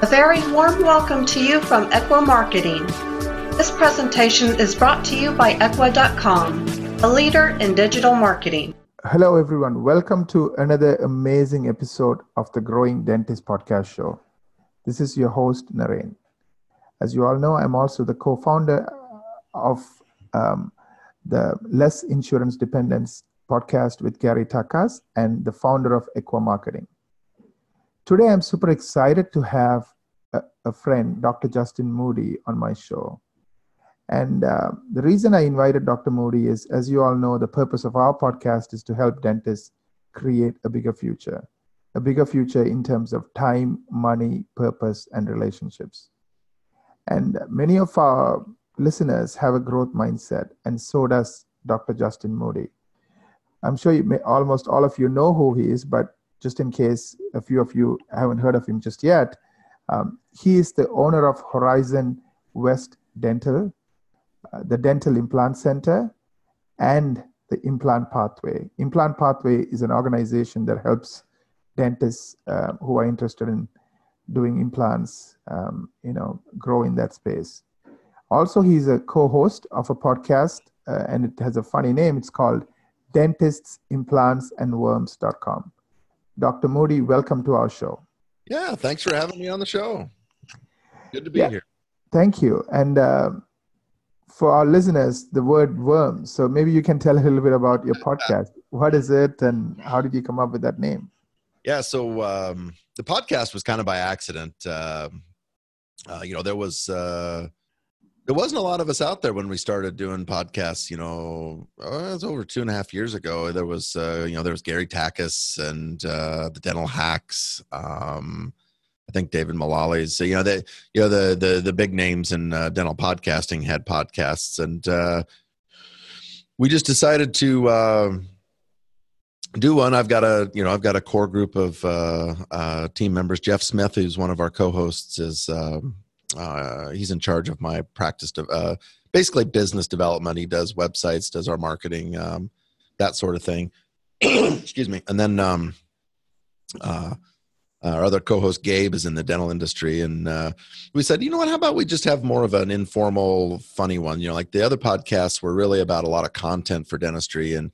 A very warm welcome to you from Ekwa Marketing. This presentation is brought to you by Ekwa.com, a leader in digital marketing. Hello, everyone. Welcome to another amazing episode of the Growing Dentist Podcast Show. This is your host, Naren. As you all know, I'm also the co founder of um, the Less Insurance Dependence podcast with Gary Takacs and the founder of Ekwa Marketing. Today, I'm super excited to have a, a friend, Dr. Justin Moody, on my show. And uh, the reason I invited Dr. Moody is, as you all know, the purpose of our podcast is to help dentists create a bigger future, a bigger future in terms of time, money, purpose, and relationships. And many of our listeners have a growth mindset, and so does Dr. Justin Moody. I'm sure you may, almost all of you know who he is, but just in case a few of you haven't heard of him just yet, um, he is the owner of Horizon West Dental, uh, the Dental Implant Center, and the Implant Pathway. Implant Pathway is an organization that helps dentists uh, who are interested in doing implants, um, you know, grow in that space. Also, he's a co-host of a podcast, uh, and it has a funny name. It's called Dentists, Implants, and Worms.com. Dr. Moody, welcome to our show. Yeah, thanks for having me on the show. Good to be yeah, here. Thank you. And uh, for our listeners, the word worm. So maybe you can tell a little bit about your podcast. What is it, and how did you come up with that name? Yeah, so um, the podcast was kind of by accident. Uh, uh, you know, there was uh, there wasn't a lot of us out there when we started doing podcasts. You know, oh, it was over two and a half years ago. There was, uh, you know, there was Gary Takacs and uh, the Dental Hacks. Um, I think David Maloley. So you know, the you know the the the big names in uh, dental podcasting had podcasts, and uh, we just decided to uh, do one. I've got a you know I've got a core group of uh, uh, team members. Jeff Smith, who's one of our co-hosts, is. Um, uh, he's in charge of my practice, of, uh, basically business development. He does websites, does our marketing, um, that sort of thing. Excuse me. And then um, uh, our other co-host Gabe is in the dental industry, and uh, we said, you know what? How about we just have more of an informal, funny one? You know, like the other podcasts were really about a lot of content for dentistry, and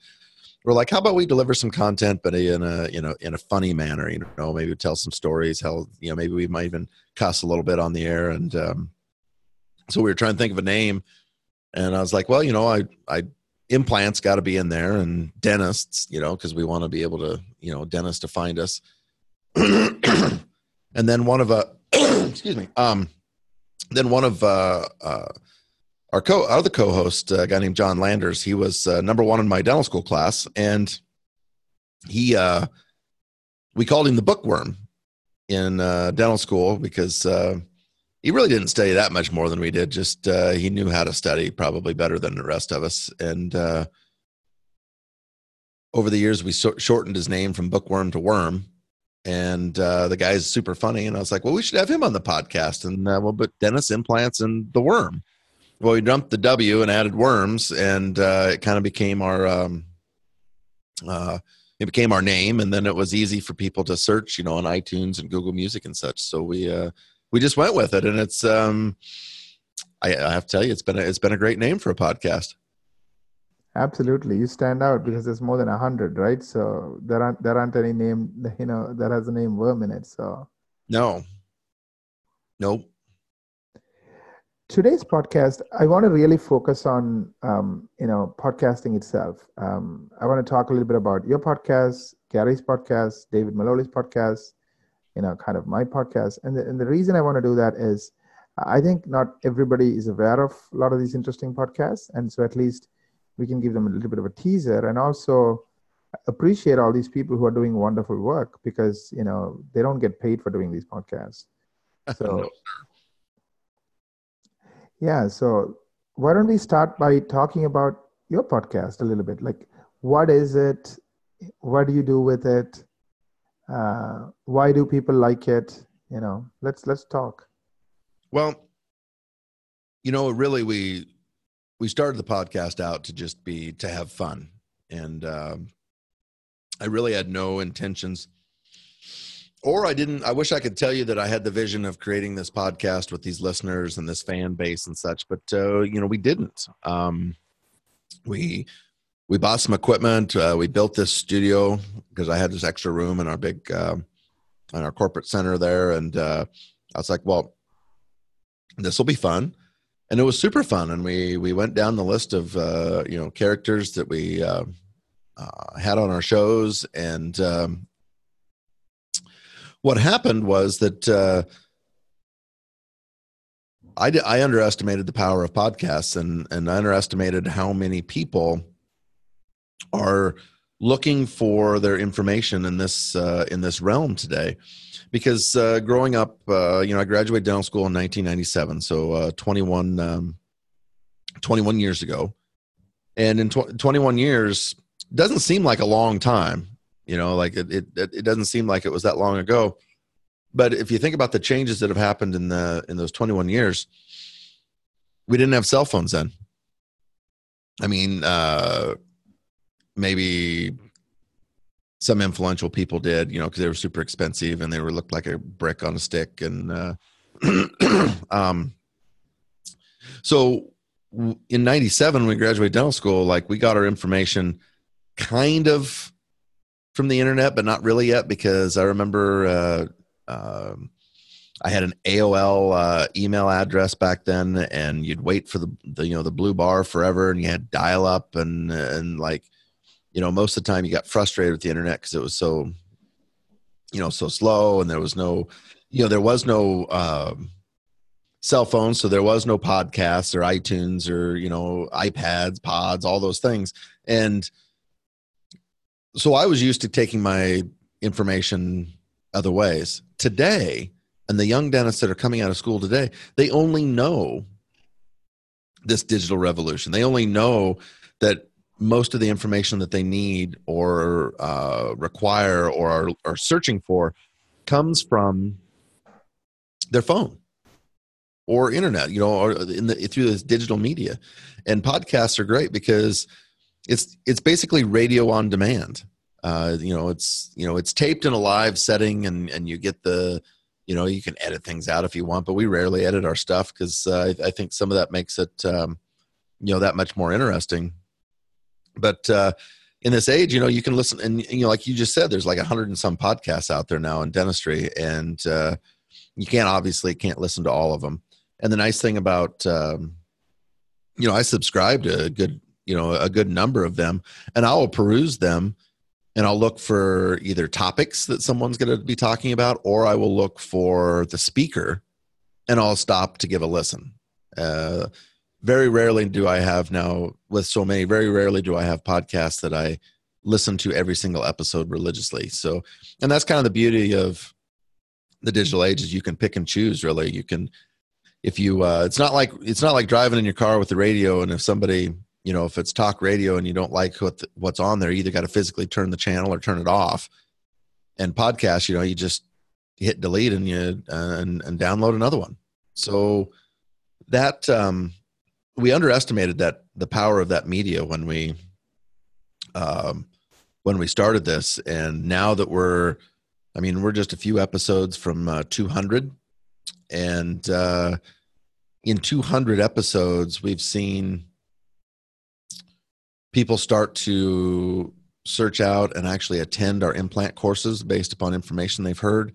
we're like, how about we deliver some content, but in a you know in a funny manner? You know, maybe tell some stories. How you know maybe we might even cuss a little bit on the air. And um, so we were trying to think of a name, and I was like, well, you know, I I implants got to be in there, and dentists, you know, because we want to be able to you know dentists to find us. and then one of a excuse me um then one of uh, uh our co other co-host, uh, a guy named John Landers, he was uh, number one in my dental school class, and he uh, we called him the bookworm in uh, dental school because uh, he really didn't study that much more than we did. Just uh, he knew how to study probably better than the rest of us, and uh, over the years we so- shortened his name from bookworm to worm. And uh, the guy's super funny, and I was like, "Well, we should have him on the podcast." And uh, we'll put Dennis implants and the worm well, we dumped the W and added worms, and uh, it kind of became our um, uh, it became our name, and then it was easy for people to search, you know, on iTunes and Google Music and such. So we uh, we just went with it, and it's um, I, I have to tell you, it's been a, it's been a great name for a podcast. Absolutely, you stand out because there's more than a hundred, right? So there aren't there aren't any name you know that has the name worm in it. So no, nope today's podcast, I want to really focus on um, you know podcasting itself. Um, I want to talk a little bit about your podcast, Gary's podcast, David Maloley's podcast, you know, kind of my podcast. And the, and the reason I want to do that is I think not everybody is aware of a lot of these interesting podcasts, and so at least we can give them a little bit of a teaser and also appreciate all these people who are doing wonderful work because you know they don't get paid for doing these podcasts. So. no, yeah. So why don't we start by talking about your podcast a little bit? Like, what is it? What do you do with it? Uh, why do people like it? You know, let's let's talk. Well, you know, really, we we started the podcast out to just be to have fun, and um, I really had no intentions or I didn't. I wish I could tell you that I had the vision of creating this podcast with these listeners and this fan base and such, but uh, you know, we didn't. Um, we we bought some equipment. Uh, we built this studio because I had this extra room in our big uh, in our corporate center there, and uh, I was like, well, this will be fun, and it was super fun. And we we went down the list of uh, you know characters that we uh, uh, had on our shows, and um, what happened was that uh, I, I underestimated the power of podcasts and, and I underestimated how many people are looking for their information in this uh, in this realm today. Because uh, growing up uh, you know i graduated dental school in 1997 so uh, 21 um, 21 years ago. And in tw- 21 years doesn't seem like a long time you know like it, it it doesn't seem like it was that long ago. But if you think about the changes that have happened in the in those 21 years we didn't have cell phones then. I mean uh maybe some influential people did you know because they were super expensive and they were looked like a brick on a stick and uh um so in 97 when we graduated dental school like we got our information kind of from the internet, but not really yet because I remember uh, um, I had an AOL uh, email address back then, and you'd wait for the, the you know the blue bar forever, and you had dial up, and and like you know most of the time you got frustrated with the internet because it was so you know so slow, and there was no you know there was no um, cell phones, so there was no podcasts or iTunes or you know iPads, pods, all those things, and so I was used to taking my information other ways. Today, and the young dentists that are coming out of school today, they only know this digital revolution. They only know that most of the information that they need or uh, require or are, are searching for comes from their phone or internet, you know, or in the through this digital media. And podcasts are great because it's it's basically radio on demand. Uh, you know, it's you know it's taped in a live setting, and and you get the you know you can edit things out if you want, but we rarely edit our stuff because uh, I, I, think some of that makes it um, you know that much more interesting. But uh, in this age, you know, you can listen, and you know, like you just said, there's like a hundred and some podcasts out there now in dentistry, and uh, you can't obviously can't listen to all of them. And the nice thing about um, you know, I subscribe to a good you know a good number of them, and I will peruse them and I'll look for either topics that someone's going to be talking about, or I will look for the speaker, and I'll stop to give a listen. Uh, very rarely do I have now with so many. Very rarely do I have podcasts that I listen to every single episode religiously. So, and that's kind of the beauty of the digital age is you can pick and choose. Really, you can if you. Uh, it's not like it's not like driving in your car with the radio, and if somebody you know if it's talk radio and you don't like what the, what's on there you either got to physically turn the channel or turn it off. And podcast you know you just hit delete and you uh, and, and download another one. So that um we underestimated that the power of that media when we um when we started this. And now that we're i mean we're just a few episodes from uh, 200 and uh in 200 episodes we've seen people start to search out and actually attend our implant courses based upon information they've heard.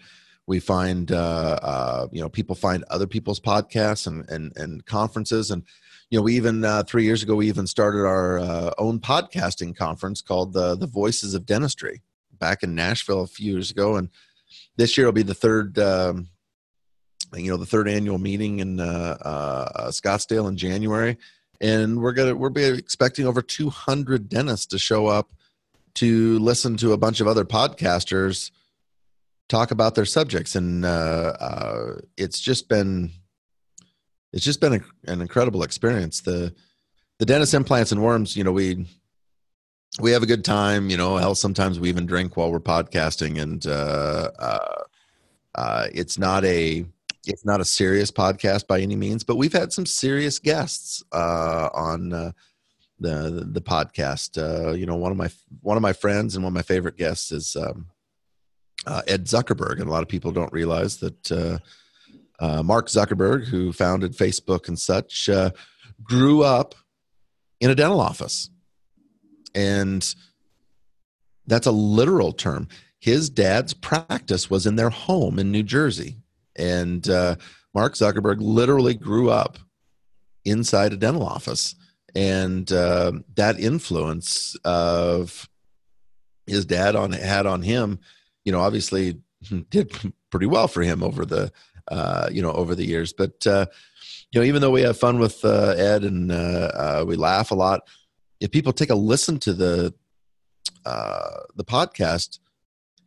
We find, uh, uh, you know, people find other people's podcasts and, and, and conferences. And, you know, we even, uh, three years ago, we even started our uh, own podcasting conference called the, the Voices of Dentistry back in Nashville a few years ago. And this year will be the third, um, you know, the third annual meeting in uh, uh, Scottsdale in January and we're gonna we're be expecting over 200 dentists to show up to listen to a bunch of other podcasters talk about their subjects. And uh, uh, it's just been it's just been a, an incredible experience. The the dentist implants and worms you know we we have a good time you know hell sometimes we even drink while we're podcasting. And uh, uh, uh it's not a it's not a serious podcast by any means, but we've had some serious guests uh, on uh, the the podcast. Uh, you know, one of my one of my friends and one of my favorite guests is um, uh, Ed Zuckerberg, and a lot of people don't realize that uh, uh, Mark Zuckerberg, who founded Facebook and such, grew up in a dental office, and that's a literal term. His dad's practice was in their home in New Jersey, and uh, Mark Zuckerberg literally grew up inside a dental office, and uh, that influence of his dad on had on him, you know, obviously did pretty well for him over the uh, you know over the years. But uh, you know, even though we have fun with uh, Ed and uh, uh, we laugh a lot, if people take a listen to the uh, the podcast,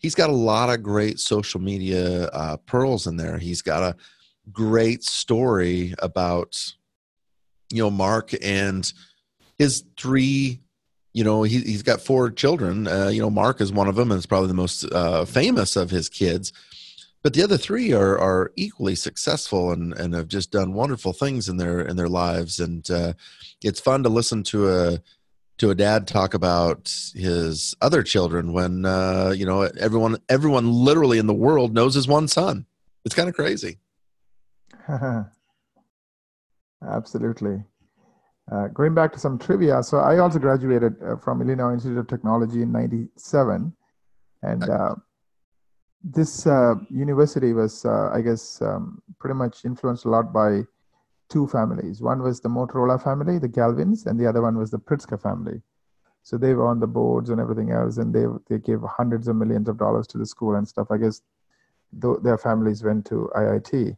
he's got a lot of great social media uh, pearls in there. He's got a great story about you know Mark and his three. You know, he, he's got four children. Uh, you know, Mark is one of them, and it's probably the most uh, famous of his kids. But the other three are are equally successful and and have just done wonderful things in their in their lives. And uh, it's fun to listen to a to a dad talk about his other children when uh, you know everyone everyone literally in the world knows his one son. It's kind of crazy. Absolutely. Uh, going back to some trivia, so I also graduated uh, from Illinois Institute of Technology in '97, and uh, this uh, university was, uh, I guess, um, pretty much influenced a lot by two families. One was the Motorola family, the Galvins, and the other one was the Pritzker family. So they were on the boards and everything else, and they they gave hundreds of millions of dollars to the school and stuff. I guess th- their families went to IIT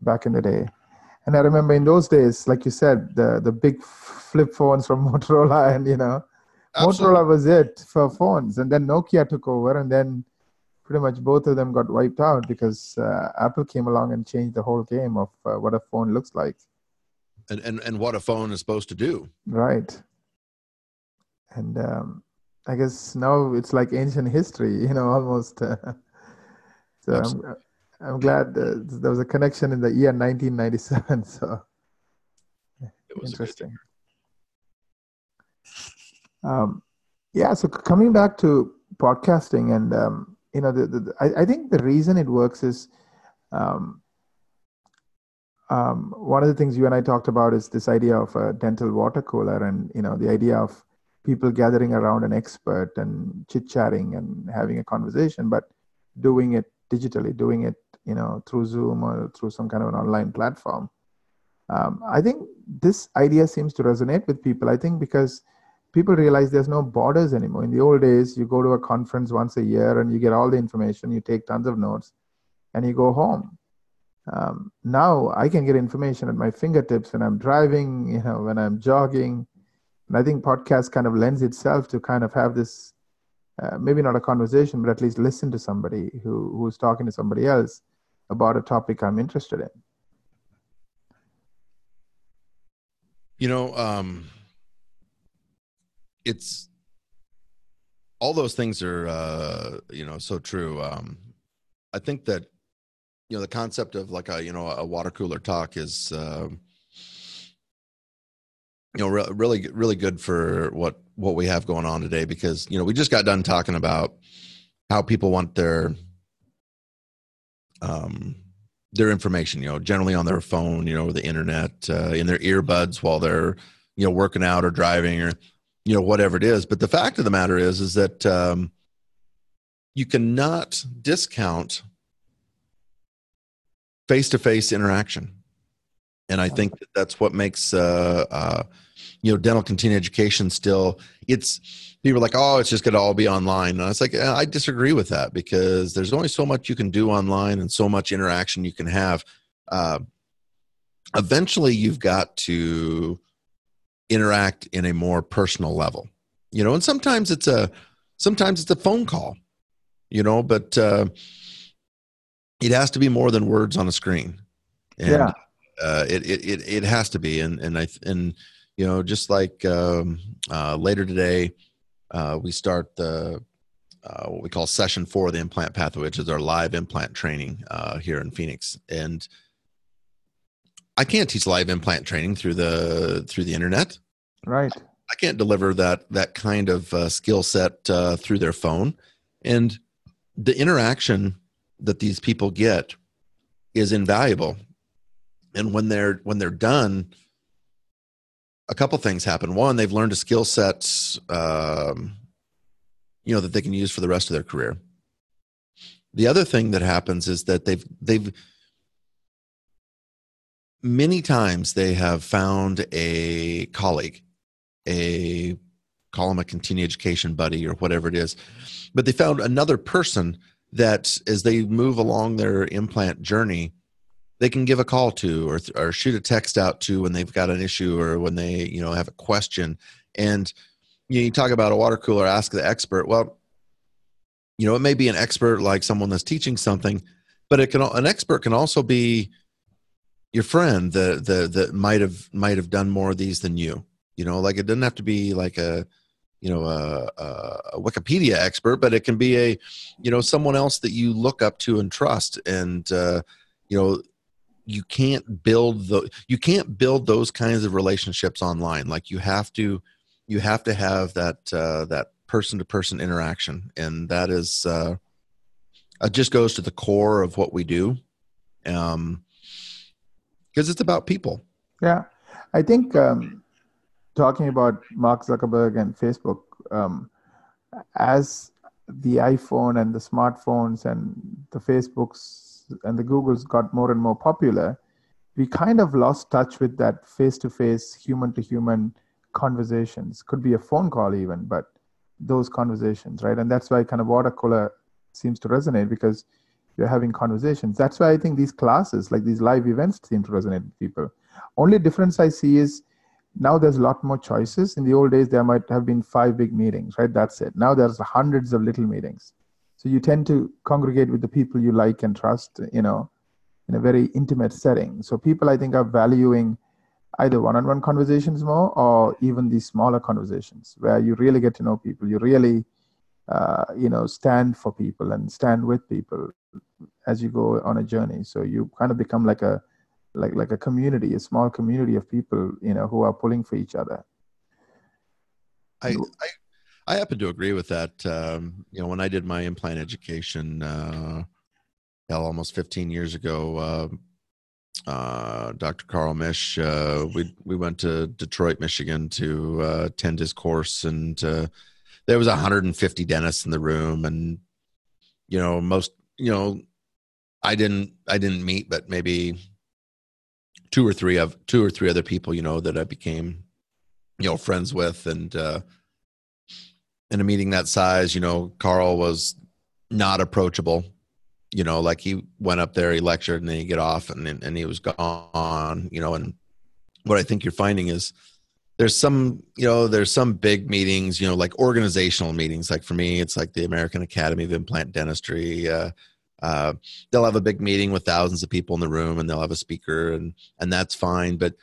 back in the day. And I remember in those days, like you said, the the big flip phones from Motorola, and you know, Absolutely. Motorola was it for phones, and then Nokia took over, and then pretty much both of them got wiped out because uh, Apple came along and changed the whole game of uh, what a phone looks like. And, and and what a phone is supposed to do. Right. And um, I guess now it's like ancient history, you know, almost. so Absolutely. I'm, I'm glad there was a connection in the year 1997. So it was interesting. Um, yeah. So coming back to podcasting, and um, you know, the, the, I, I, think the reason it works is um, um, one of the things you and I talked about is this idea of a dental water cooler, and you know, the idea of people gathering around an expert and chit chatting and having a conversation, but doing it digitally, doing it you know through zoom or through some kind of an online platform. Um, i think this idea seems to resonate with people. I think because people realize there's no borders anymore. In the old days you go to a conference once a year and you get all the information you take tons of notes and you go home. Um, now i can get information at my fingertips when i'm driving you know when i'm jogging. And i think podcast kind of lends itself to kind of have this uh, maybe not a conversation but at least listen to somebody who who's talking to somebody else about a topic I'm interested in. You know, um, it's all those things are, uh, you know, so true. Um, I think that, you know, the concept of like a, you know, a water cooler talk is, uh, you know, re- really, really good for what, what we have going on today, because, you know, we just got done talking about how people want their, um, their information, you know, generally on their phone, you know, the internet, uh, in their earbuds while they're, you know, working out or driving or, you know, whatever it is. But the fact of the matter is, is that um, you cannot discount face-to-face interaction, and I think that that's what makes, uh, uh, you know, dental continuing education still. It's people are like, oh, it's just going to all be online. And I was like, I disagree with that because there's only so much you can do online and so much interaction you can have. Uh, eventually, you've got to interact in a more personal level, you know. And sometimes it's a sometimes it's a phone call, you know, but uh, it has to be more than words on a screen. And, yeah. Uh, it, it it it has to be, and and I and you know, just like um, uh, later today, uh, we start the uh, what we call session four of the implant pathway, which is our live implant training uh, here in Phoenix. And I can't teach live implant training through the through the internet. Right. I can't deliver that that kind of uh, skill set uh, through their phone. And the interaction that these people get is invaluable and when they're when they're done a couple things happen one they've learned a skill set um, you know that they can use for the rest of their career the other thing that happens is that they've they've many times they have found a colleague a call them a continuing education buddy or whatever it is but they found another person that as they move along their implant journey they can give a call to or, or shoot a text out to when they've got an issue or when they you know have a question. And you, know, you talk about a water cooler ask the expert. Well you know it may be an expert like someone that's teaching something but it can an expert can also be your friend that the that might have might have done more of these than you you know like it doesn't have to be like a you know a, a, wikipedia expert but it can be a you know someone else that you look up to and trust. And uh, you know you can't build the you can't build those kinds of relationships online. Like you have to you have to have that uh, that person to person interaction. And that is uh, it just goes to the core of what we do. Um because it's about people yeah i think um talking about mark zuckerberg and facebook um as the iphone and the smartphones and the facebooks and the Googles got more and more popular, we kind of lost touch with that face to face, human to human conversations. Could be a phone call even, but those conversations, right? And that's why kind of water cooler seems to resonate because you're having conversations. That's why I think these classes, like these live events, seem to resonate with people. Only difference I see is now there's a lot more choices. In the old days, there might have been five big meetings, right? That's it. Now there's hundreds of little meetings so you tend to congregate with the people you like and trust you know in a very intimate setting so people i think are valuing either one-on-one conversations more or even these smaller conversations where you really get to know people you really uh, you know stand for people and stand with people as you go on a journey so you kind of become like a like like a community a small community of people you know who are pulling for each other I, I I happen to agree with that. Um, you know, when I did my implant education, uh, hell, almost 15 years ago, uh, uh, Dr. Carl Misch, uh, we we went to Detroit, Michigan, to uh, attend his course, and uh, there was 150 dentists in the room, and you know, most, you know, I didn't I didn't meet, but maybe two or three of two or three other people, you know, that I became, you know, friends with, and uh in a meeting that size, you know, Carl was not approachable. You know, like he went up there, he lectured, and then he get off, and and he was gone. You know, and what I think you're finding is there's some, you know, there's some big meetings, you know, like organizational meetings. Like for me, it's like the American Academy of Implant Dentistry. Uh, uh, they'll have a big meeting with thousands of people in the room, and they'll have a speaker, and and that's fine. But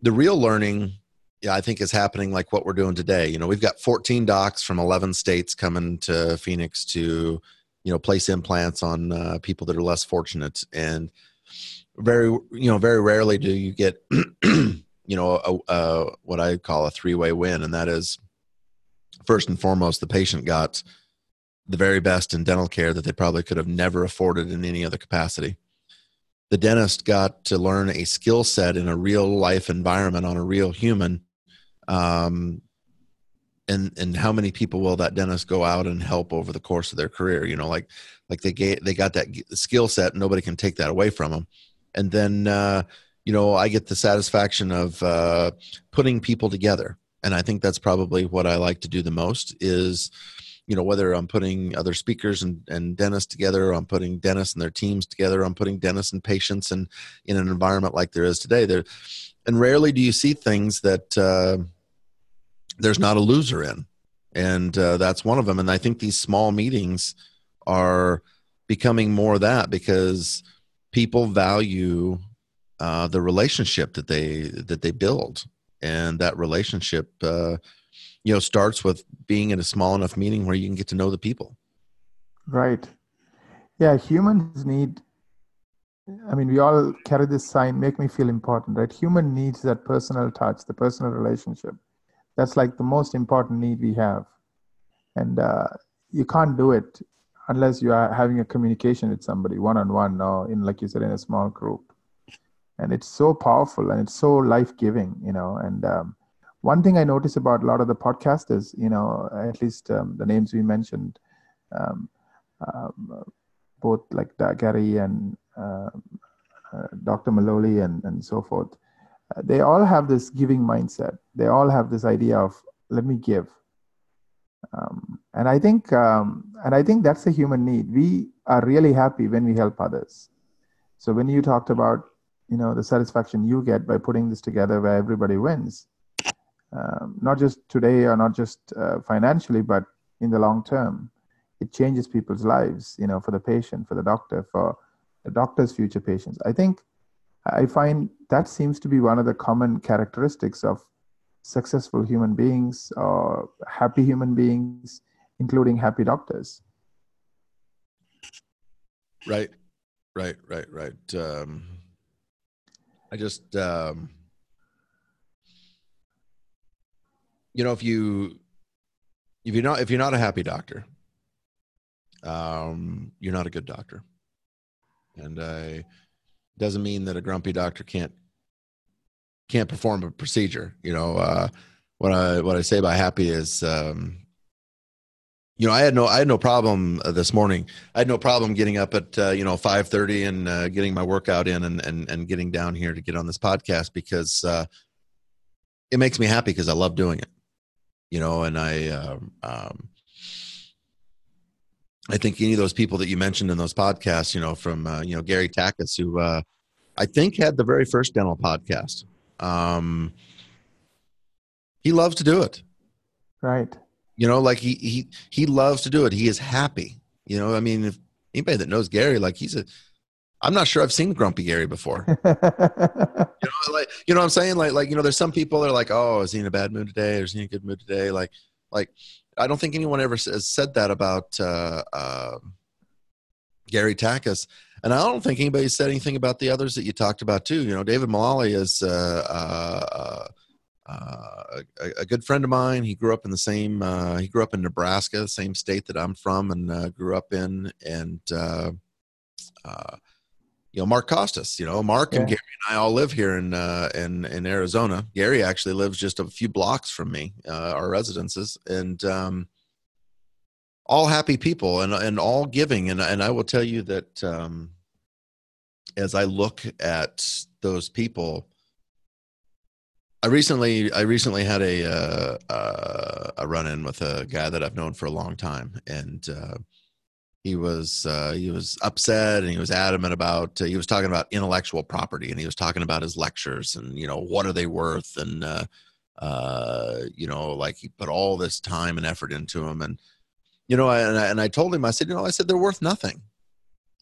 the real learning yeah, I think is happening like what we're doing today. You know, we've got 14 docs from 11 states coming to Phoenix to, you know, place implants on uh, people that are less fortunate, and very, you know, very rarely do you get, you know, a, a, what I call a three-way win, and that is first and foremost the patient got the very best in dental care that they probably could have never afforded in any other capacity. The dentist got to learn a skill set in a real life environment on a real human um, and and how many people will that dentist go out and help over the course of their career you know like like they get they got that skill set nobody can take that away from them and then uh, you know i get the satisfaction of uh, putting people together. And i think that's probably what i like to do the most is you know whether i'm putting other speakers and, and dentists together i'm putting dentists and their teams together i'm putting dentists and patients and in an environment like there is today there and rarely do you see things that uh, there's not a loser in. And uh, that's one of them. And i think these small meetings are becoming more that because people value uh, the relationship that they that they build. And that relationship uh, you know starts with being in a small enough meeting where you can get to know the people. Right. Yeah humans need i mean we all carry this sign make me feel important right? Human needs that personal touch the personal relationship. That's like the most important need we have. And uh, you can't do it unless you are having a communication with somebody one on one or in like you said in a small group and it's so powerful and it's so life giving you know and um, one thing i notice about a lot of the podcasters you know at least um, the names we mentioned um, um both like gary and uh, uh, dr Maloley and, and so forth uh, they all have this giving mindset. They all have this idea of let me give. Um, and i think um, and i think that's a human need. We are really happy when we help others. So when you talked about you know the satisfaction you get by putting this together where everybody wins. Um, not just today or not just uh, financially but in the long term. It changes people's lives you know for the patient for the doctor for the doctor's future patients. I think i find that seems to be one of the common characteristics of successful human beings or happy human beings including happy doctors. Right. Right right right. Um I just, um, you know, if you if you're not if you're not a happy doctor, um, you're not a good doctor, and I doesn't mean that a grumpy doctor can't can't perform a procedure. You know, uh, what I what I say by happy is um, you know, I had no, I had no problem uh, this morning. I had no problem getting up at uh, you know five thirty and uh, getting my workout in and, and and getting down here to get on this podcast because uh, it makes me happy because I love doing it. You know, and I, um, um, I think any of those people that you mentioned in those podcasts, you know, from uh, you know Gary Takacs, who uh, I think had the very first dental podcast. Um, he loves to do it. Right you know, like he he he loves to do it. He is happy. You know, I mean, if anybody that knows Gary, like he's a I'm not sure I've seen Grumpy Gary before. you know, like you know what I'm saying? Like like you know, there's some people that are like, oh, is he in a bad mood today? Or is he in a good mood today? Like like I don't think anyone ever has said that about uh, uh, Gary Takacs, and I don't think anybody said anything about the others that you talked about too. You know, David Maloley is. Uh, uh, a, a, good friend of mine. He grew up in the same. Uh, he grew up in Nebraska, the same state that I'm from, and uh, grew up in. And uh, uh, you know, Mark Costes. You know, Mark yeah. and Gary and I all live here in uh, in in Arizona. Gary actually lives just a few blocks from me, our residences, and um, all happy people and and all giving. And and I will tell you that um, as I look at those people I recently I recently had a uh, uh, a run in with a guy that I've known for a long time, and uh, he was uh, he was upset and he was adamant about uh, he was talking about intellectual property and he was talking about his lectures and you know what are they worth and uh, you know like he put all this time and effort into them and you know and I, and I told him I said you know I said they're worth nothing,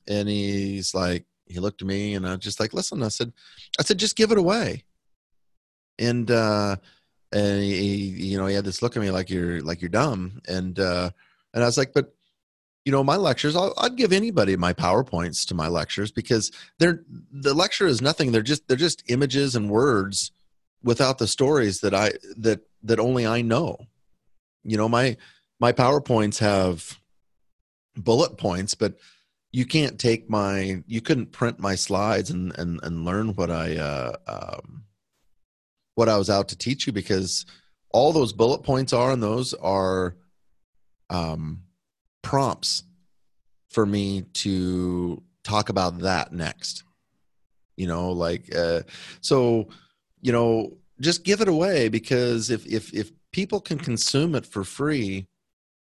and he's like he looked at me and I just like listen I said I said just give it away and uh and he, you know he had this look at me like you're like you're dumb. And uh and i was like but you know my lectures I'll, i'd give anybody my powerpoints to my lectures because they're the lecture is nothing. They're just they're just images and words without the stories that i that that only i know. You know my my powerpoints have bullet points but you can't take my you couldn't print my slides and and, and learn what i uh um what I was out to teach you because all those bullet points are and those are um, prompts for me to talk about that next. You know, like uh, so. You know, just give it away because if if if people can consume it for free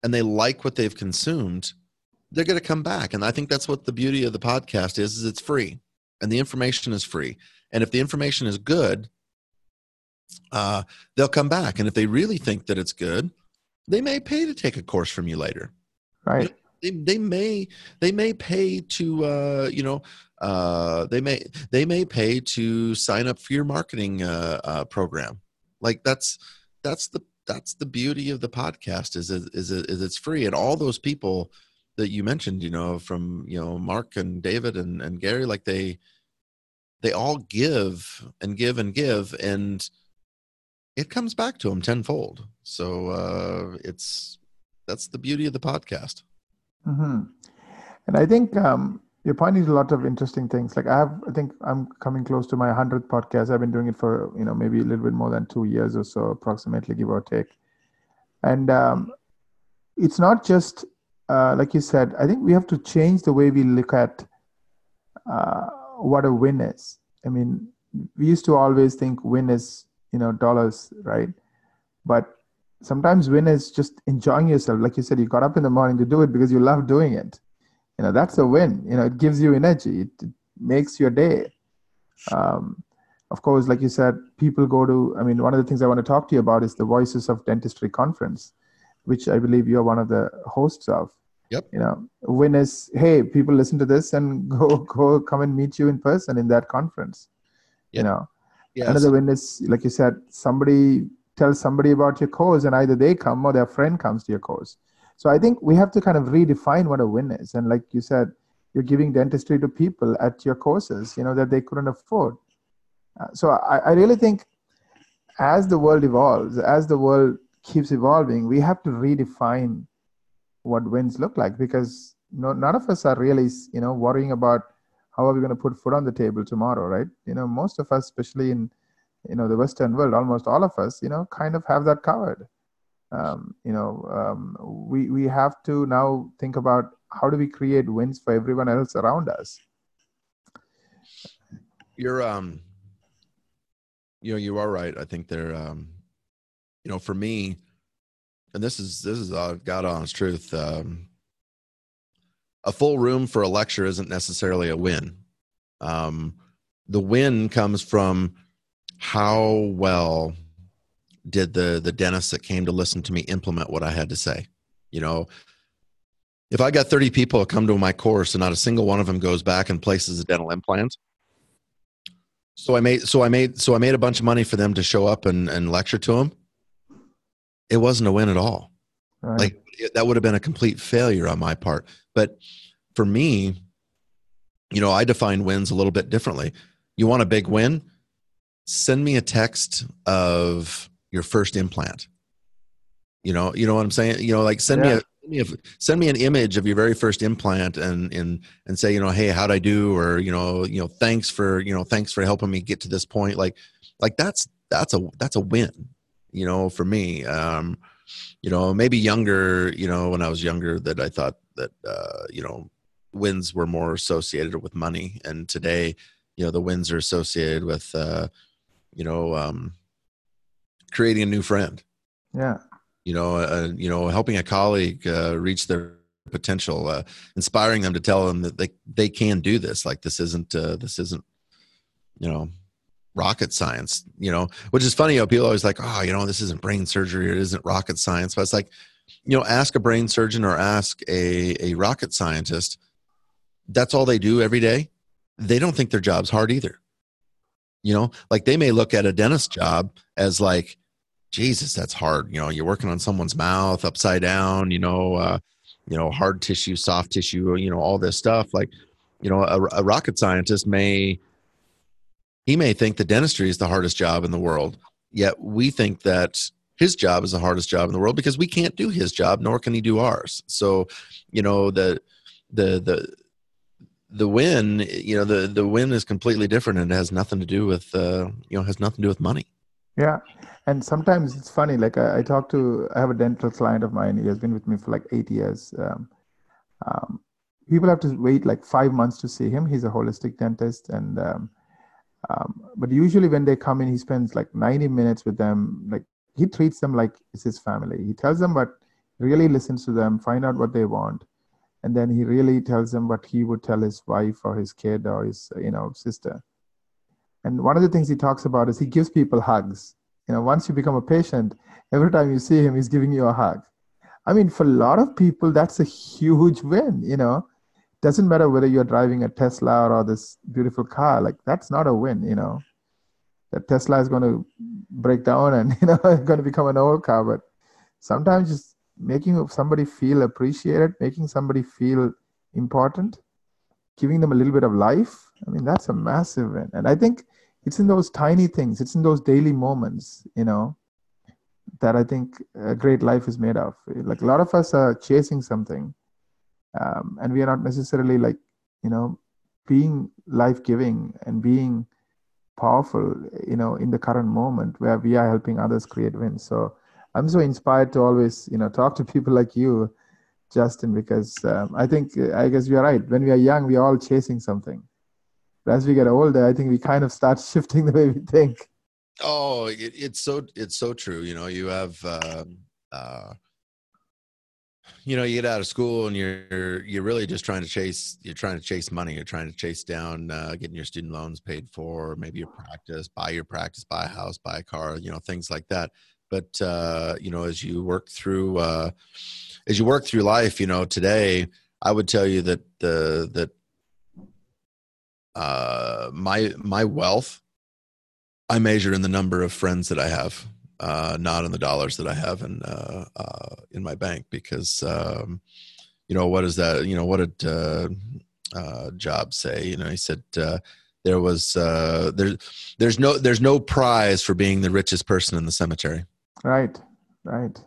and they like what they've consumed they're going to come back and i think that's what the beauty of the podcast is is it's free and the information is free and if the information is good uh, they'll come back. And if they really think that it's good, they may pay to take a course from you later. Right. They, they may they may pay to uh, you know uh, they may they may pay to sign up for your marketing uh, uh, program. Like that's that's the that's the beauty of the podcast is is is, is it's free and all those people that you mentioned you know from you know Mark and David and and Gary like they they all give and give and give and it comes back to them tenfold. So uh, it's that's the beauty of the podcast. Mm-hmm. And I think um, you're pointing to a lot of interesting things. Like I have, I think I'm coming close to my hundredth podcast. I've been doing it for you know maybe a little bit more than two years or so, approximately, give or take. And um, it's not just uh, like you said. I think we have to change the way we look at uh, what a win is. I mean, we used to always think win is you know dollars, right? But sometimes win is just enjoying yourself. Like you said, you got up in the morning to do it because you love doing it. You know that's a win. You know it gives you energy. It, it makes your day. Um, of course like you said people go to i mean one of the things i want to talk to you about is the voices of dentistry conference which i believe you're one of the hosts of. Yep. You know win is hey people listen to this and go go come and meet you in person in that conference. Yep. you know yes. another win is like you said somebody tells somebody about your course and either they come or their friend comes to your course so I think we have to kind of redefine what a win is. And like you said, you're giving dentistry to people at your courses, you know, that they couldn't afford. Uh, so I, I really think as the world evolves, as the world keeps evolving, we have to redefine what wins look like because no, none of us are really, you know, worrying about how are we going to put food on the table tomorrow, right? You know, most of us, especially in, you know, the Western world, almost all of us, you know, kind of have that covered. Um, you know um, we we have to now think about how do we create wins for everyone else around us. You're um you know you are right. I think they're um you know for me and this is this is a god honest truth um a full room for a lecture isn't necessarily a win um the win comes from how well did the the dentist that came to listen to me implement what I had to say? You know, if I got 30 people to come to my course and not a single one of them goes back and places a dental implant, so I made so I made so I made a bunch of money for them to show up and, and lecture to them. It wasn't a win at all. Right. Like that would have been a complete failure on my part. But for me, you know, I define wins a little bit differently. You want a big win? Send me a text of your first implant. You know, you know what I'm saying? You know, like send yeah. me a send me, a, send me an image of your very first implant and and and say, you know, hey, how'd I do? Or you know, you know, thanks for you know, thanks for helping me get to this point. Like, like that's that's a that's a win. You know, for me, um, you know, maybe younger. You know, when I was younger, that I thought that uh, you know, wins were more associated with money, and today, you know, the wins are associated with uh, you know, um, creating a new friend. Yeah. You know, uh, you know, helping a colleague uh, reach their potential, uh, inspiring them to tell them that they they can do this. Like this isn't uh, this isn't, you know, rocket science. You know, which is funny. You know, people always like, oh, you know, this isn't brain surgery. It isn't rocket science. But it's like, you know, ask a brain surgeon or ask a a rocket scientist. That's all they do every day. They don't think their job's hard either. You know, like they may look at a dentist job as like Jesus, that's hard. You know, you're working on someone's mouth upside down, you know, uh, you know, hard tissue, soft tissue, you know, all this stuff. Like, you know, a, a rocket scientist may, he may think the dentistry is the hardest job in the world. Yet we think that his job is the hardest job in the world because we can't do his job, nor can he do ours. So, you know, the, the, the, the win, you know, the, the win is completely different and it has nothing to do with, uh, you know, has nothing to do with money. Yeah and sometimes it's funny like I, I talk to i have a dental client of mine he has been with me for like eight years um, um, people have to wait like five months to see him he's a holistic dentist and um, um but usually when they come in he spends like 90 minutes with them like he treats them like it's his family he tells them what really listens to them find out what they want and then he really tells them what he would tell his wife or his kid or his you know sister and one of the things he talks about is he gives people hugs you know, once you become a patient, every time you see him, he's giving you a hug. I mean, for a lot of people, that's a huge win. You know, doesn't matter whether you're driving a Tesla or this beautiful car. Like that's not a win. You know, that Tesla is going to break down and you know going to become an old car. But sometimes just making somebody feel appreciated, making somebody feel important, giving them a little bit of life. I mean, that's a massive win. And I think it's in those tiny things it's in those daily moments you know that i think a great life is made of like a lot of us are chasing something um, and we are not necessarily like you know being life-giving and being powerful you know in the current moment where we are helping others create wins. So i'm so inspired to always you know talk to people like you justin because um, i think i guess you're right. When we are young we're all chasing something. But as we get older i think we kind of start shifting the way we think. Oh it, it's so it's so true. You know you have uh, uh, you know you get out of school and you're you're really just trying to chase you're trying to chase money. You're trying to chase down uh, getting your student loans paid for maybe your practice buy your practice buy a house buy a car you know things like that. But uh, you know as you work through uh, as you work through life you know today i would tell you that the that uh, my my wealth i measure in the number of friends that i have uh, not in the dollars that I have in uh, uh, in my bank because um, you know what is that? You know what did uh, uh, Jobs say? You know he said uh, there was uh, there there's no there's no prize for being the richest person in the cemetery. Right, right.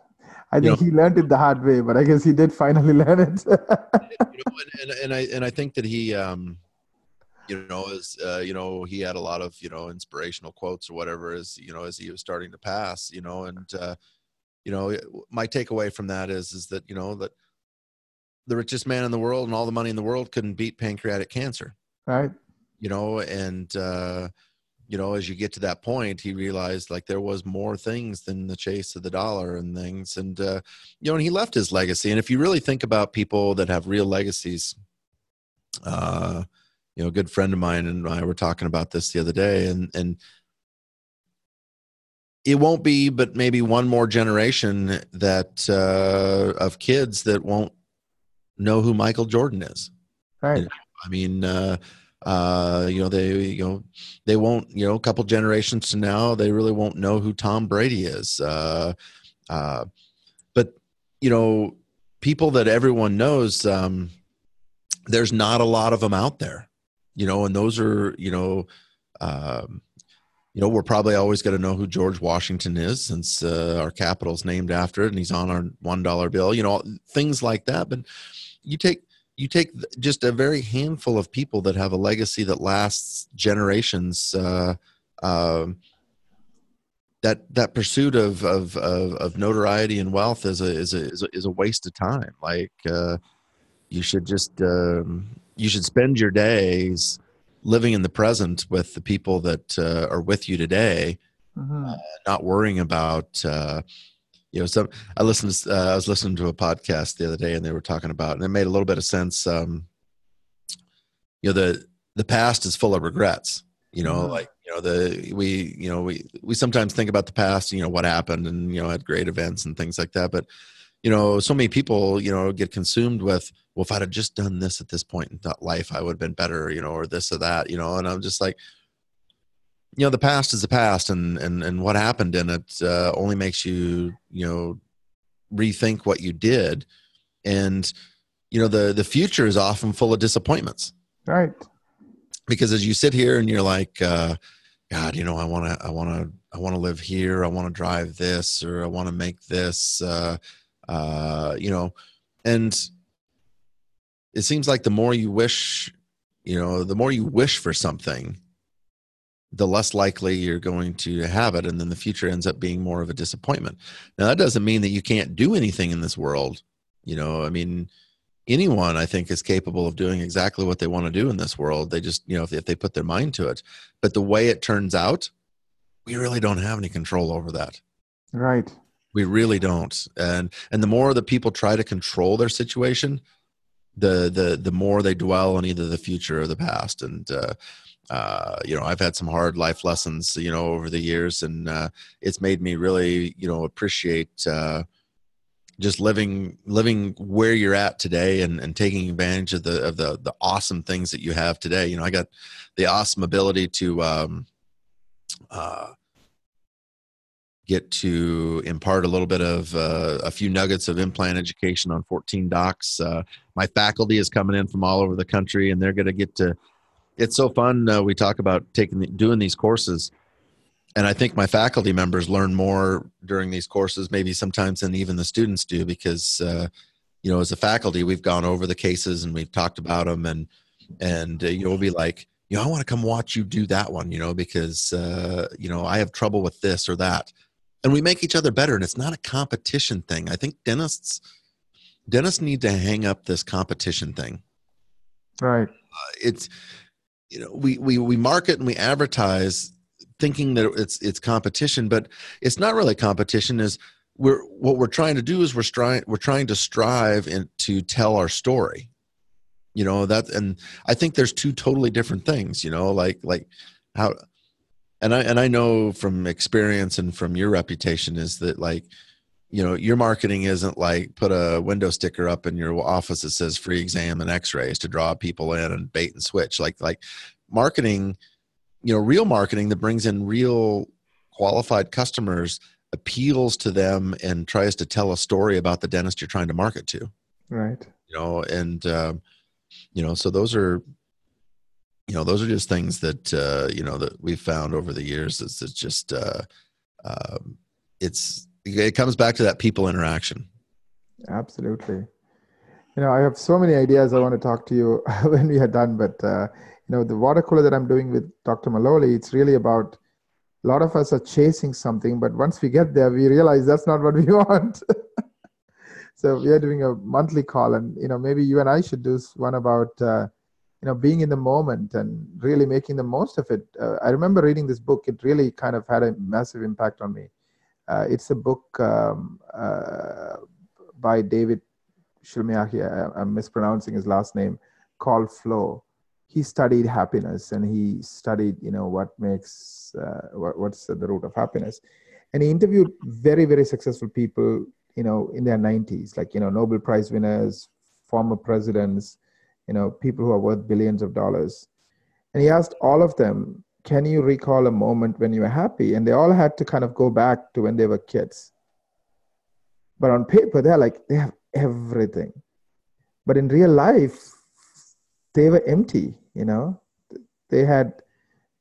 I think you know, he learned it the hard way, but I guess he did finally learn it. you know, and, and, and, I and I think that he um, you know as uh, you know he had a lot of you know inspirational quotes or whatever as you know as he was starting to pass you know and uh, you know my takeaway from that is is that you know that the richest man in the world and all the money in the world couldn't beat pancreatic cancer. Right. You know and uh you know as you get to that point he realized like there was more things than the chase of the dollar and things and uh you know and he left his legacy and if you really think about people that have real legacies uh you know a good friend of mine and i were talking about this the other day and and it won't be but maybe one more generation that uh, of kids that won't know who michael jordan is. Right. I mean uh, uh, you know they you know they won't you know a couple generations to now they really won't know who tom brady is. Uh, uh, but you know people that everyone knows um, there's not a lot of them out there you know, and those are, you know, um, you know, we're probably always going to know who George Washington is since uh, our capital's named after it and he's on our one dollar bill, you know, things like that. But you take you take just a very handful of people that have a legacy that lasts generations. Uh, uh, that that pursuit of, of of of, notoriety and wealth is a is a is a, is a waste of time. Like uh, you should just um, you should spend your days living in the present with the people that uh, are with you today, mm-hmm. uh, not worrying about. Uh, you know, some I listened. To, uh, I was listening to a podcast the other day, and they were talking about, and it made a little bit of sense. Um, you know, the the past is full of regrets. You know, mm-hmm. like you know the we you know we we sometimes think about the past. You know what happened, and you know had great events and things like that. But you know, so many people you know get consumed with well, if I'd have just done this at this point in life, I would have been better, you know, or this or that, you know. And I'm just like, you know, the past is the past, and and and what happened in it uh, only makes you, you know, rethink what you did, and you know, the the future is often full of disappointments, right? Because as you sit here and you're like, uh, God, you know, I want to, I want to, I want to live here, I want to drive this, or I want to make this, uh, uh, you know, and it seems like the more you wish, you know, the more you wish for something, the less likely you're going to have it. And then the future ends up being more of a disappointment. Now, that doesn't mean that you can't do anything in this world. You know, I mean, anyone I think is capable of doing exactly what they want to do in this world. They just, you know, if they, if they put their mind to it. But the way it turns out, we really don't have any control over that. Right. We really don't. And and the more that people try to control their situation, the the the more they dwell on either the future or the past and uh, uh, you know i've had some hard life lessons you know over the years and uh, it's made me really you know appreciate uh, just living living where you're at today and, and taking advantage of the of the the awesome things that you have today you know i got the awesome ability to um, uh, get to impart a little bit of uh, a few nuggets of implant education on 14 docs. Uh, my faculty is coming in from all over the country, and they're going to get to. It's so fun. Uh, we talk about taking doing these courses, and I think my faculty members learn more during these courses, maybe sometimes than even the students do, because uh, you know as a faculty we've gone over the cases and we've talked about them and and uh, you know we'll be like you know i want to come watch you do that one you know because uh, you know i have trouble with this or that and we make each other better and it's not a competition thing. I think dentists dentists need to hang up this competition thing. Right. Uh, it's you know we, we we market and we advertise thinking that it's it's competition but it's not really competition is we're what we're trying to do is we're trying we're trying to strive and to tell our story. You know that and i think there's two totally different things you know like like how and i and i know from experience and from your reputation is that like you know your marketing isn't like put a window sticker up in your office that says free exam and x-rays to draw people in and bait and switch. Like like marketing you know real marketing that brings in real qualified customers appeals to them and tries to tell a story about the dentist you're trying to market to. Right. You know and um, you know so those are you know those are just things that uh, you know that we've found over the years it's, it's just uh, um, it's it comes back to that people interaction absolutely you know i have so many ideas i want to talk to you when we are done but uh, you know the water cooler that i'm doing with dr Maloley it's really about a lot of us are chasing something, but once we get there, we realize that's not what we want. so we are doing a monthly call, and you know maybe you and I should do one about uh, you know being in the moment and really making the most of it. Uh, I remember reading this book; it really kind of had a massive impact on me. Uh, it's a book um, uh, by David Shilmiahi. I'm mispronouncing his last name, called Flow he studied happiness and he studied you know what makes uh, what, what's the root of happiness and he interviewed very very successful people you know in their 90s like you know nobel prize winners former presidents you know people who are worth billions of dollars. And he asked all of them can you recall a moment when you were happy? And they all had to kind of go back to when they were kids. But on paper they're like they have everything. But in real life they were empty you know? They had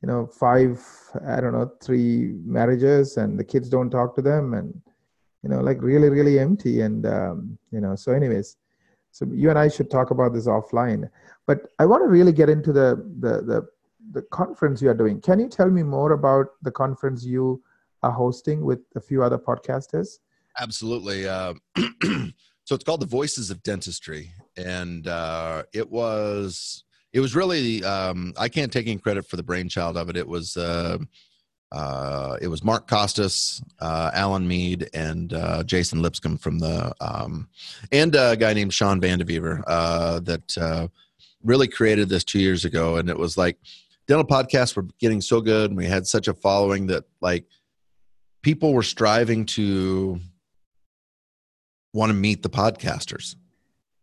you know five i don't know three marriages and the kids don't talk to them and you know like really really empty. And um, you know so anyways so you and i should talk about this offline but i want to really get into the the the, the conference you are doing. Can you tell me more about the conference you are hosting with a few other podcasters? Absolutely. Uh, so it's called the voices of dentistry and uh, it was it was really um, I can't take any credit for the brainchild of it. It was uh, uh, it was Mark Costes, uh, Alan Mead, and uh, Jason Lipscomb from the um, and a guy named Sean Vandeveer uh, that uh, really created this two years ago. And it was like dental podcasts were getting so good, and we had such a following that like people were striving to want to meet the podcasters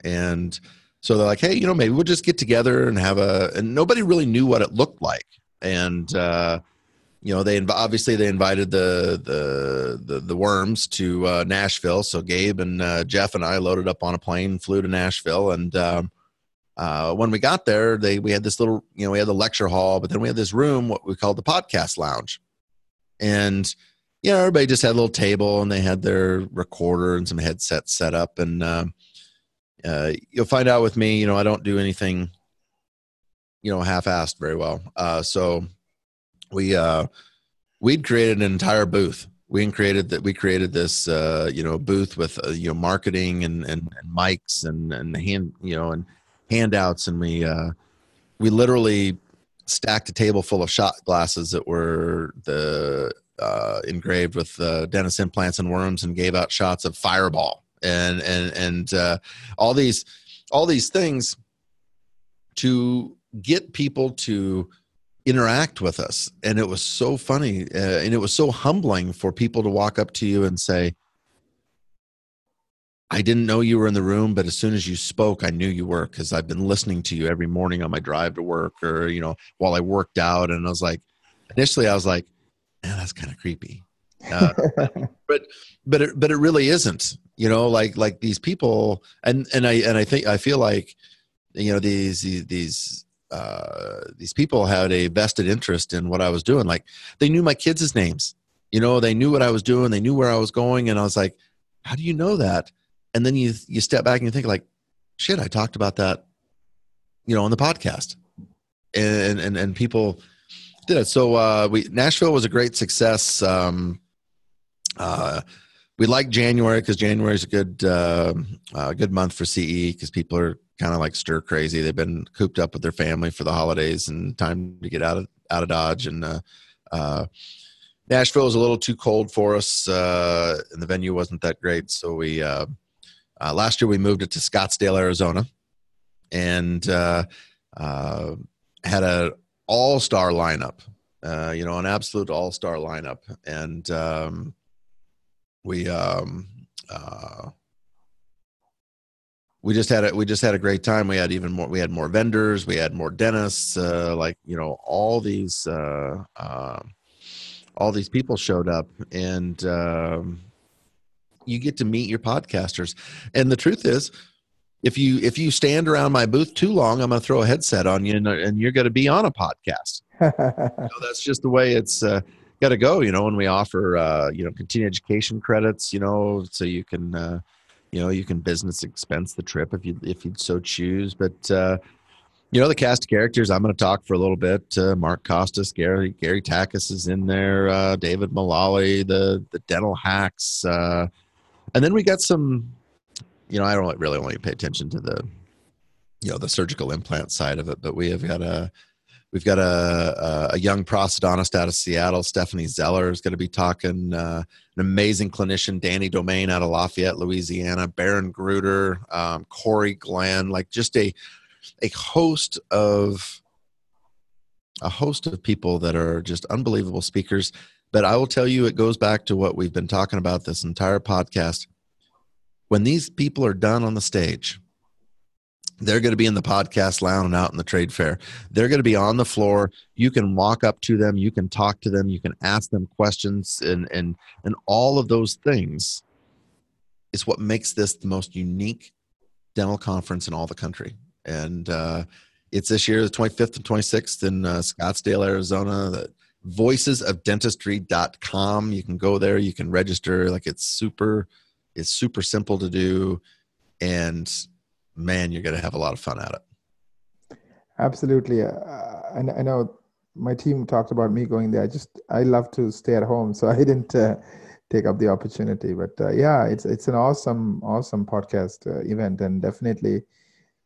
and so they're like hey you know maybe we'll just get together and have a and nobody really knew what it looked like and uh you know they obviously they invited the the the, the worms to uh, nashville. So gabe and uh, jeff and i loaded up on a plane flew to nashville and um, uh, when we got there they we had this little you know we had the lecture hall but then we had this room what we called the podcast lounge. And you know everybody just had a little table and they had their recorder and some headsets set up. And um, uh, you'll find out with me, you know, I don't do anything, you know, half-assed very well. Uh, so we uh, we'd created an entire booth. We created that. We created this, uh, you know, booth with uh, you know marketing and, and, and mics and and hand you know and handouts, and we uh, we literally stacked a table full of shot glasses that were the uh, engraved with uh, dentist implants and worms, and gave out shots of Fireball and and and uh, all these all these things to get people to interact with us and it was so funny uh, and it was so humbling for people to walk up to you and say I didn't know you were in the room, but as soon as you spoke, I knew you were because I've been listening to you every morning on my drive to work or, you know, while I worked out. And I was like, initially, I was like, man, that's kind of creepy. Uh, but, but it, but it really isn't you know like like these people and and i and i think i feel like you know these these, these uh, these people had a vested interest in what I was doing. Like they knew my kids' names, you know, they knew what I was doing, they knew where I was going, and I was like, "How do you know that?" and then you you step back and you think like shit i talked about that you know on the podcast. And and and people did it. So uh we nashville was a great success. Um uh we like january because january is a good uh, uh good month for ce because people are kind of like stir crazy they've been cooped up with their family for the holidays and time to get out of out of dodge and uh uh nashville was a little too cold for us uh and the venue wasn't that great so we uh last year we moved it to Scottsdale, Arizona, and had an all-star lineup. Uh, you know, an absolute all-star lineup, and um, we um, uh, we just had a we just had a great time. We had even more. We had more vendors. We had more dentists. Uh, like you know, all these uh, uh, all these people showed up, and um, you get to meet your podcasters. And the truth is, if you if you stand around my booth too long, I'm going to throw a headset on you, and, and you're going to be on a podcast. know, that's just the way it's uh, got to go. You know, when we offer uh, you know continuing education credits, you know, so you can uh, you know you can business expense the trip if you if you so choose. But uh, you know the cast of characters. I'm going to talk for a little bit. Uh, Mark Costes, Gary Gary Takacs is in there. Uh, David Maloley, the the dental hacks. Uh, and then we got some you know i don't really only pay attention to the you know the surgical implant side of it but we have got a we've got a a, young prosthodontist out of seattle stephanie zeller is going to be talking uh, an amazing clinician danny domingue out of lafayette louisiana baron gruder um, corey glenn like just a a host of a host of people that are just unbelievable speakers but I will tell you, it goes back to what we've been talking about this entire podcast. When these people are done on the stage, they're going to be in the podcast lounge and out in the trade fair. They're going to be on the floor. You can walk up to them, you can talk to them, you can ask them questions, and and and all of those things is what makes this the most unique dental conference in all the country. And uh, it's this year, the 25th and 26th in uh, Scottsdale, Arizona. That voicesofdentistry.com. You can go there, you can register. Like it's super, it's super simple to do. And man, you're going to have a lot of fun at it. Absolutely. Uh, I, I know my team talked about me going there. I just, I love to stay at home. So I didn't uh, take up the opportunity, but uh, yeah, it's, it's an awesome, awesome podcast uh, event and definitely,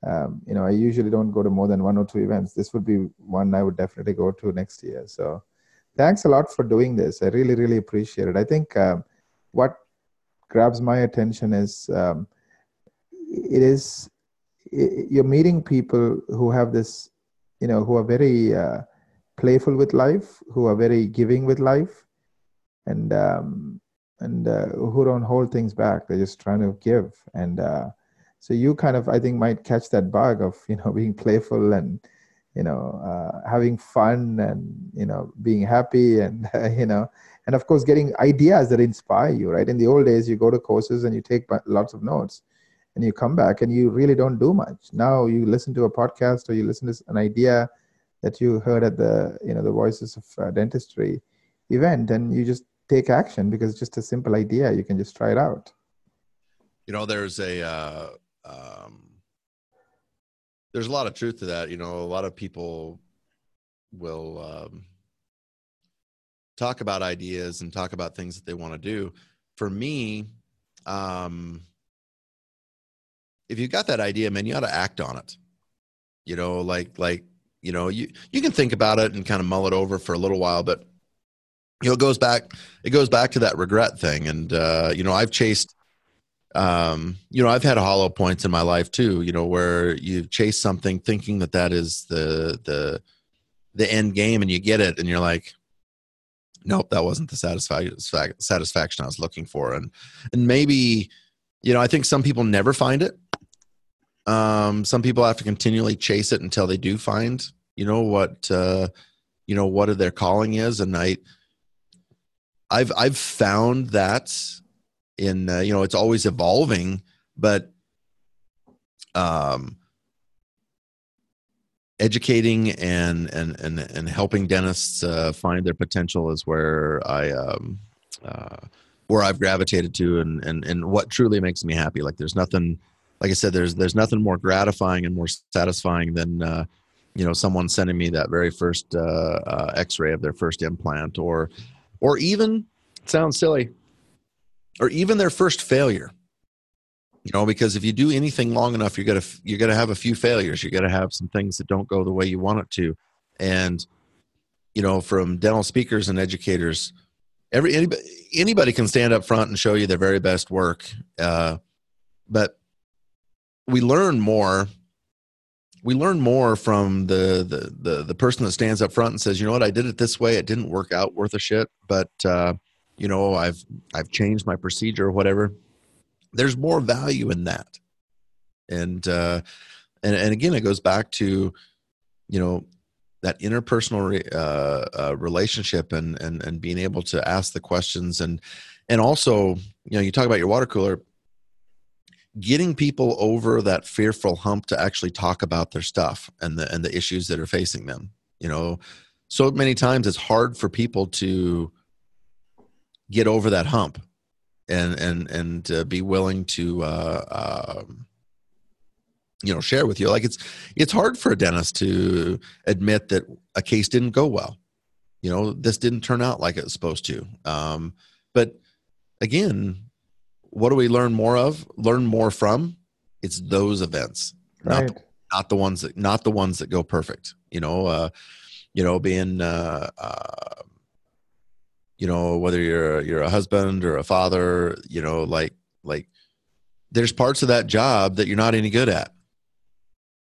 um, you know, I usually don't go to more than one or two events. This would be one I would definitely go to next year. So thanks a lot for doing this. I really, really appreciate it. I think um, what grabs my attention is um, it is you're meeting people who have this, you know, who are very uh, playful with life, who are very giving with life, and um, and uh, who don't hold things back. They're just trying to give, and uh, so you kind of, I think, might catch that bug of you know being playful and you know uh, having fun and you know being happy and uh, you know and of course getting ideas that inspire you right? In the old days you go to courses and you take lots of notes and you come back and you really don't do much now you listen to a podcast or you listen to an idea that you heard at the you know the voices of uh, dentistry event and you just take action because it's just a simple idea you can just try it out you know there's a uh, um there's a lot of truth to that. You know, a lot of people will um, talk about ideas and talk about things that they want to do. For me, um, if you got that idea, man, you ought to act on it. You know, like like you know, you you can think about it and kind of mull it over for a little while, but you know, it goes back it goes back to that regret thing. And uh, you know, I've chased um, you know, I've had hollow points in my life too. You know, where you chase something thinking that that is the the the end game, and you get it, and you're like, nope, that wasn't the satisfaction I was looking for. And and maybe, you know, I think some people never find it. Um, some people have to continually chase it until they do find, you know, what uh, you know what their calling is. And I, I've I've found that in uh, you know it's always evolving but um educating and and and, and helping dentists uh, find their potential is where i um uh, where I've gravitated to and and and what truly makes me happy. Like there's nothing like I said, there's there's nothing more gratifying and more satisfying than uh, you know someone sending me that very first uh, uh, X-ray of their first implant, or or even sounds silly, or even their first failure. You know, because if you do anything long enough, you're gonna you're gonna have a few failures. You're gonna have some things that don't go the way you want it to, and you know, from dental speakers and educators, every anybody, anybody can stand up front and show you their very best work, uh, but we learn more we learn more from the, the the the person that stands up front and says you know what? I did it this way. It didn't work out worth a shit but uh, you know i've i've changed my procedure or whatever. There's more value in that. And uh and, and again it goes back to you know that interpersonal re, uh, uh, relationship and and and being able to ask the questions and and also you know you talk about your water cooler getting people over that fearful hump to actually talk about their stuff and the and the issues that are facing them you know? So many times it's hard for people to get over that hump and and and be willing to uh, um, you know share with you. Like it's it's hard for a dentist to admit that a case didn't go well. You know this didn't turn out like it was supposed to. Um, but again what do we learn more of? Learn more from? It's those events right. not, not the ones that not the ones that go perfect. You know uh you know being uh, uh you know whether you're you're a husband or a father you know like like there's parts of that job that you're not any good at.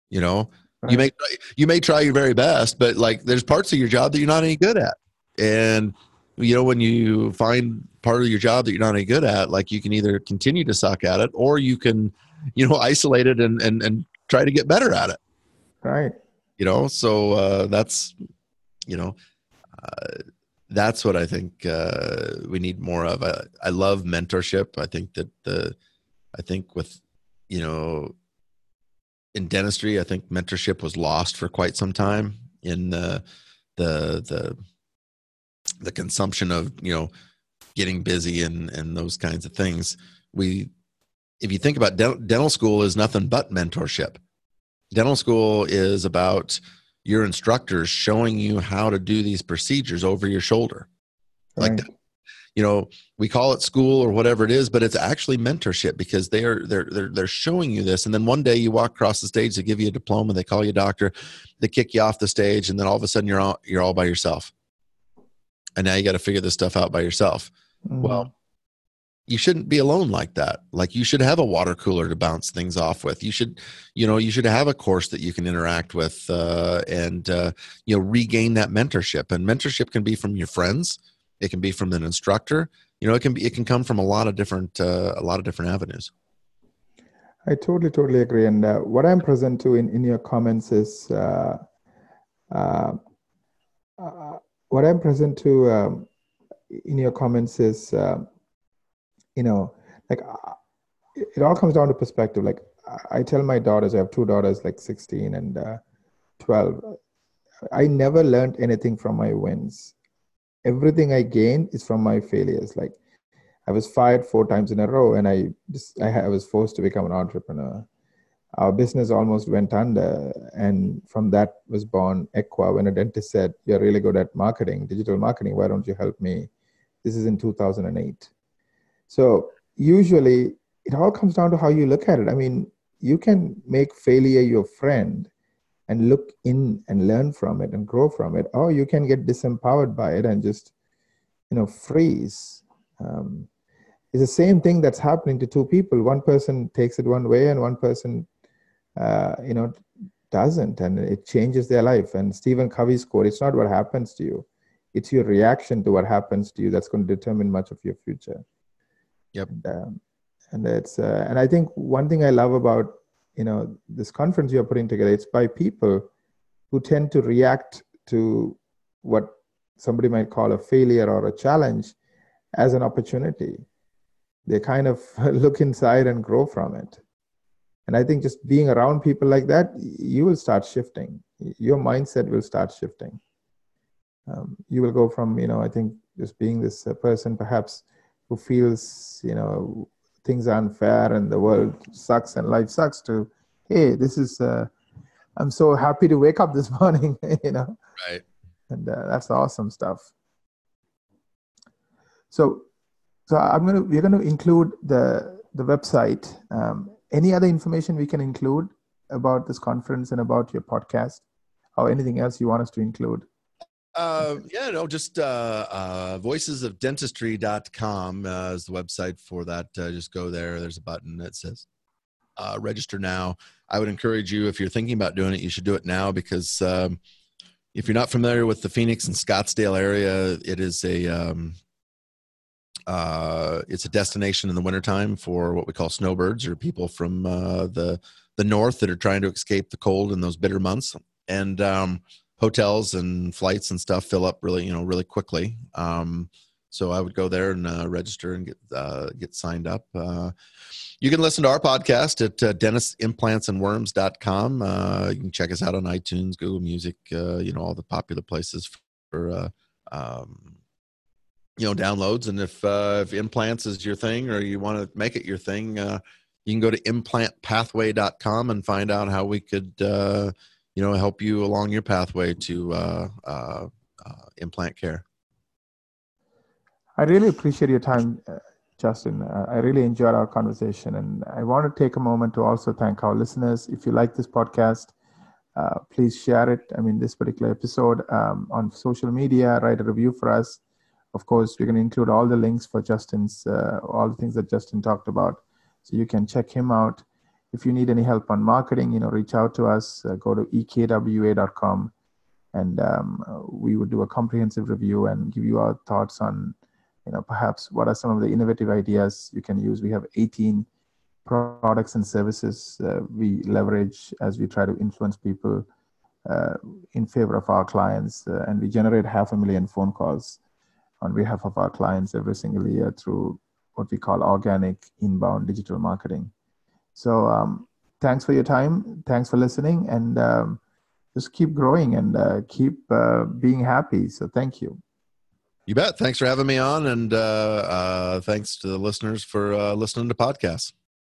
You know? Right. you may you may try your very best but like there's parts of your job that you're not any good at. And you know when you find part of your job that you're not any good at like you can either continue to suck at it or you can you know isolate it and and, and try to get better at it. Right. You know so uh, that's you know uh, that's what i think uh, we need more of. I, I love mentorship. I think that the i think with you know in dentistry i think mentorship was lost for quite some time in the the the the consumption of you know getting busy and and those kinds of things. We if you think about dental, dental school is nothing but mentorship. Dental school is about your instructors showing you how to do these procedures over your shoulder. Right. like you know we call it school or whatever it is but it's actually mentorship because they are they're they're, they're showing you this. And then one day you walk across the stage they give you a diploma they call you a doctor they kick you off the stage and then all of a sudden you're all you're all by yourself and now you got to figure this stuff out by yourself. Mm-hmm. Well, you shouldn't be alone like that. Like you should have a water cooler to bounce things off with. You should, you know, you should have a course that you can interact with uh, and uh, you know regain that mentorship. And mentorship can be from your friends. It can be from an instructor. You know, it can be it can come from a lot of different uh, a lot of different avenues. I totally totally agree. And uh, what I'm present to in in your comments is. Uh, uh, uh what I'm present to um, in your comments is, uh, you know, like uh, it, all comes down to perspective. Like I tell my daughters, I have two daughters, like 16 and uh, 12. I never learned anything from my wins. Everything I gained is from my failures. Like I was fired four times in a row, and I just I was forced to become an entrepreneur our business almost went under and from that was born Ekwa. When a dentist said you're really good at marketing digital marketing why don't you help me? This is in 2008 so usually it all comes down to how you look at it. I mean you can make failure your friend and look in and learn from it and grow from it or you can get disempowered by it and just you know freeze. Um, it's the same thing that's happening to two people. One person takes it one way and one person uh, you know, doesn't, and it changes their life. And Stephen Covey's quote: "It's not what happens to you; it's your reaction to what happens to you that's going to determine much of your future." Yep. And, um, and it's uh, and I think one thing I love about you know this conference you're putting together it's by people who tend to react to what somebody might call a failure or a challenge as an opportunity they kind of look inside and grow from it and I think just being around people like that, you will start shifting. Your mindset will start shifting. Um, you will go from, you know, I think just being this uh, person perhaps who feels you know things are unfair and the world sucks and life sucks to hey this is uh, i'm so happy to wake up this morning you know right and uh, that's awesome stuff so so i'm going to we're going to include the the website um, any other information we can include about this conference and about your podcast or anything else you want us to include uh, yeah, no, just uh, uh, voicesofdentistry.com uh, is the website for that. Uh, just go there. There's a button that says uh, register now. I would encourage you, if you're thinking about doing it, you should do it now because um, if you're not familiar with the Phoenix and Scottsdale area, it is a um, uh, it's a destination in the wintertime for what we call snowbirds or people from uh, the the north that are trying to escape the cold in those bitter months. And um, hotels and flights and stuff fill up really you know really quickly. Um, so i would go there and uh, register and get uh, get signed up. Uh, you can listen to our podcast at uh, dentistimplantsandworms.com uh, you can check us out on itunes google music uh, you know all the popular places for um, you know downloads and if uh, if implants is your thing or you want to make it your thing uh, you can go to implantpathway.com and find out how we could uh, you know help you along your pathway to uh, uh, uh, implant care. I really appreciate your time, Justin. I really enjoyed our conversation, and I want to take a moment to also thank our listeners. If you like this podcast, please share it. I mean, this particular episode um, on social media, write a review for us. Of course, we're going to include all the links for Justin's, all the things that Justin talked about, so you can check him out if you need any help on marketing, you know, reach out to us. Uh, go to ekwa.com, and um, we would do a comprehensive review and give you our thoughts on, you know, perhaps what are some of the innovative ideas you can use. We have 18 products and services uh, we leverage as we try to influence people uh, in favor of our clients, uh, and we generate half a million phone calls on behalf of our clients every single year through what we call organic inbound digital marketing. So um, thanks for your time. Thanks for listening, and um, just keep growing and uh, keep uh, being happy. So thank you. You bet. Thanks for having me on, and uh, uh thanks to the listeners for uh, listening to podcasts.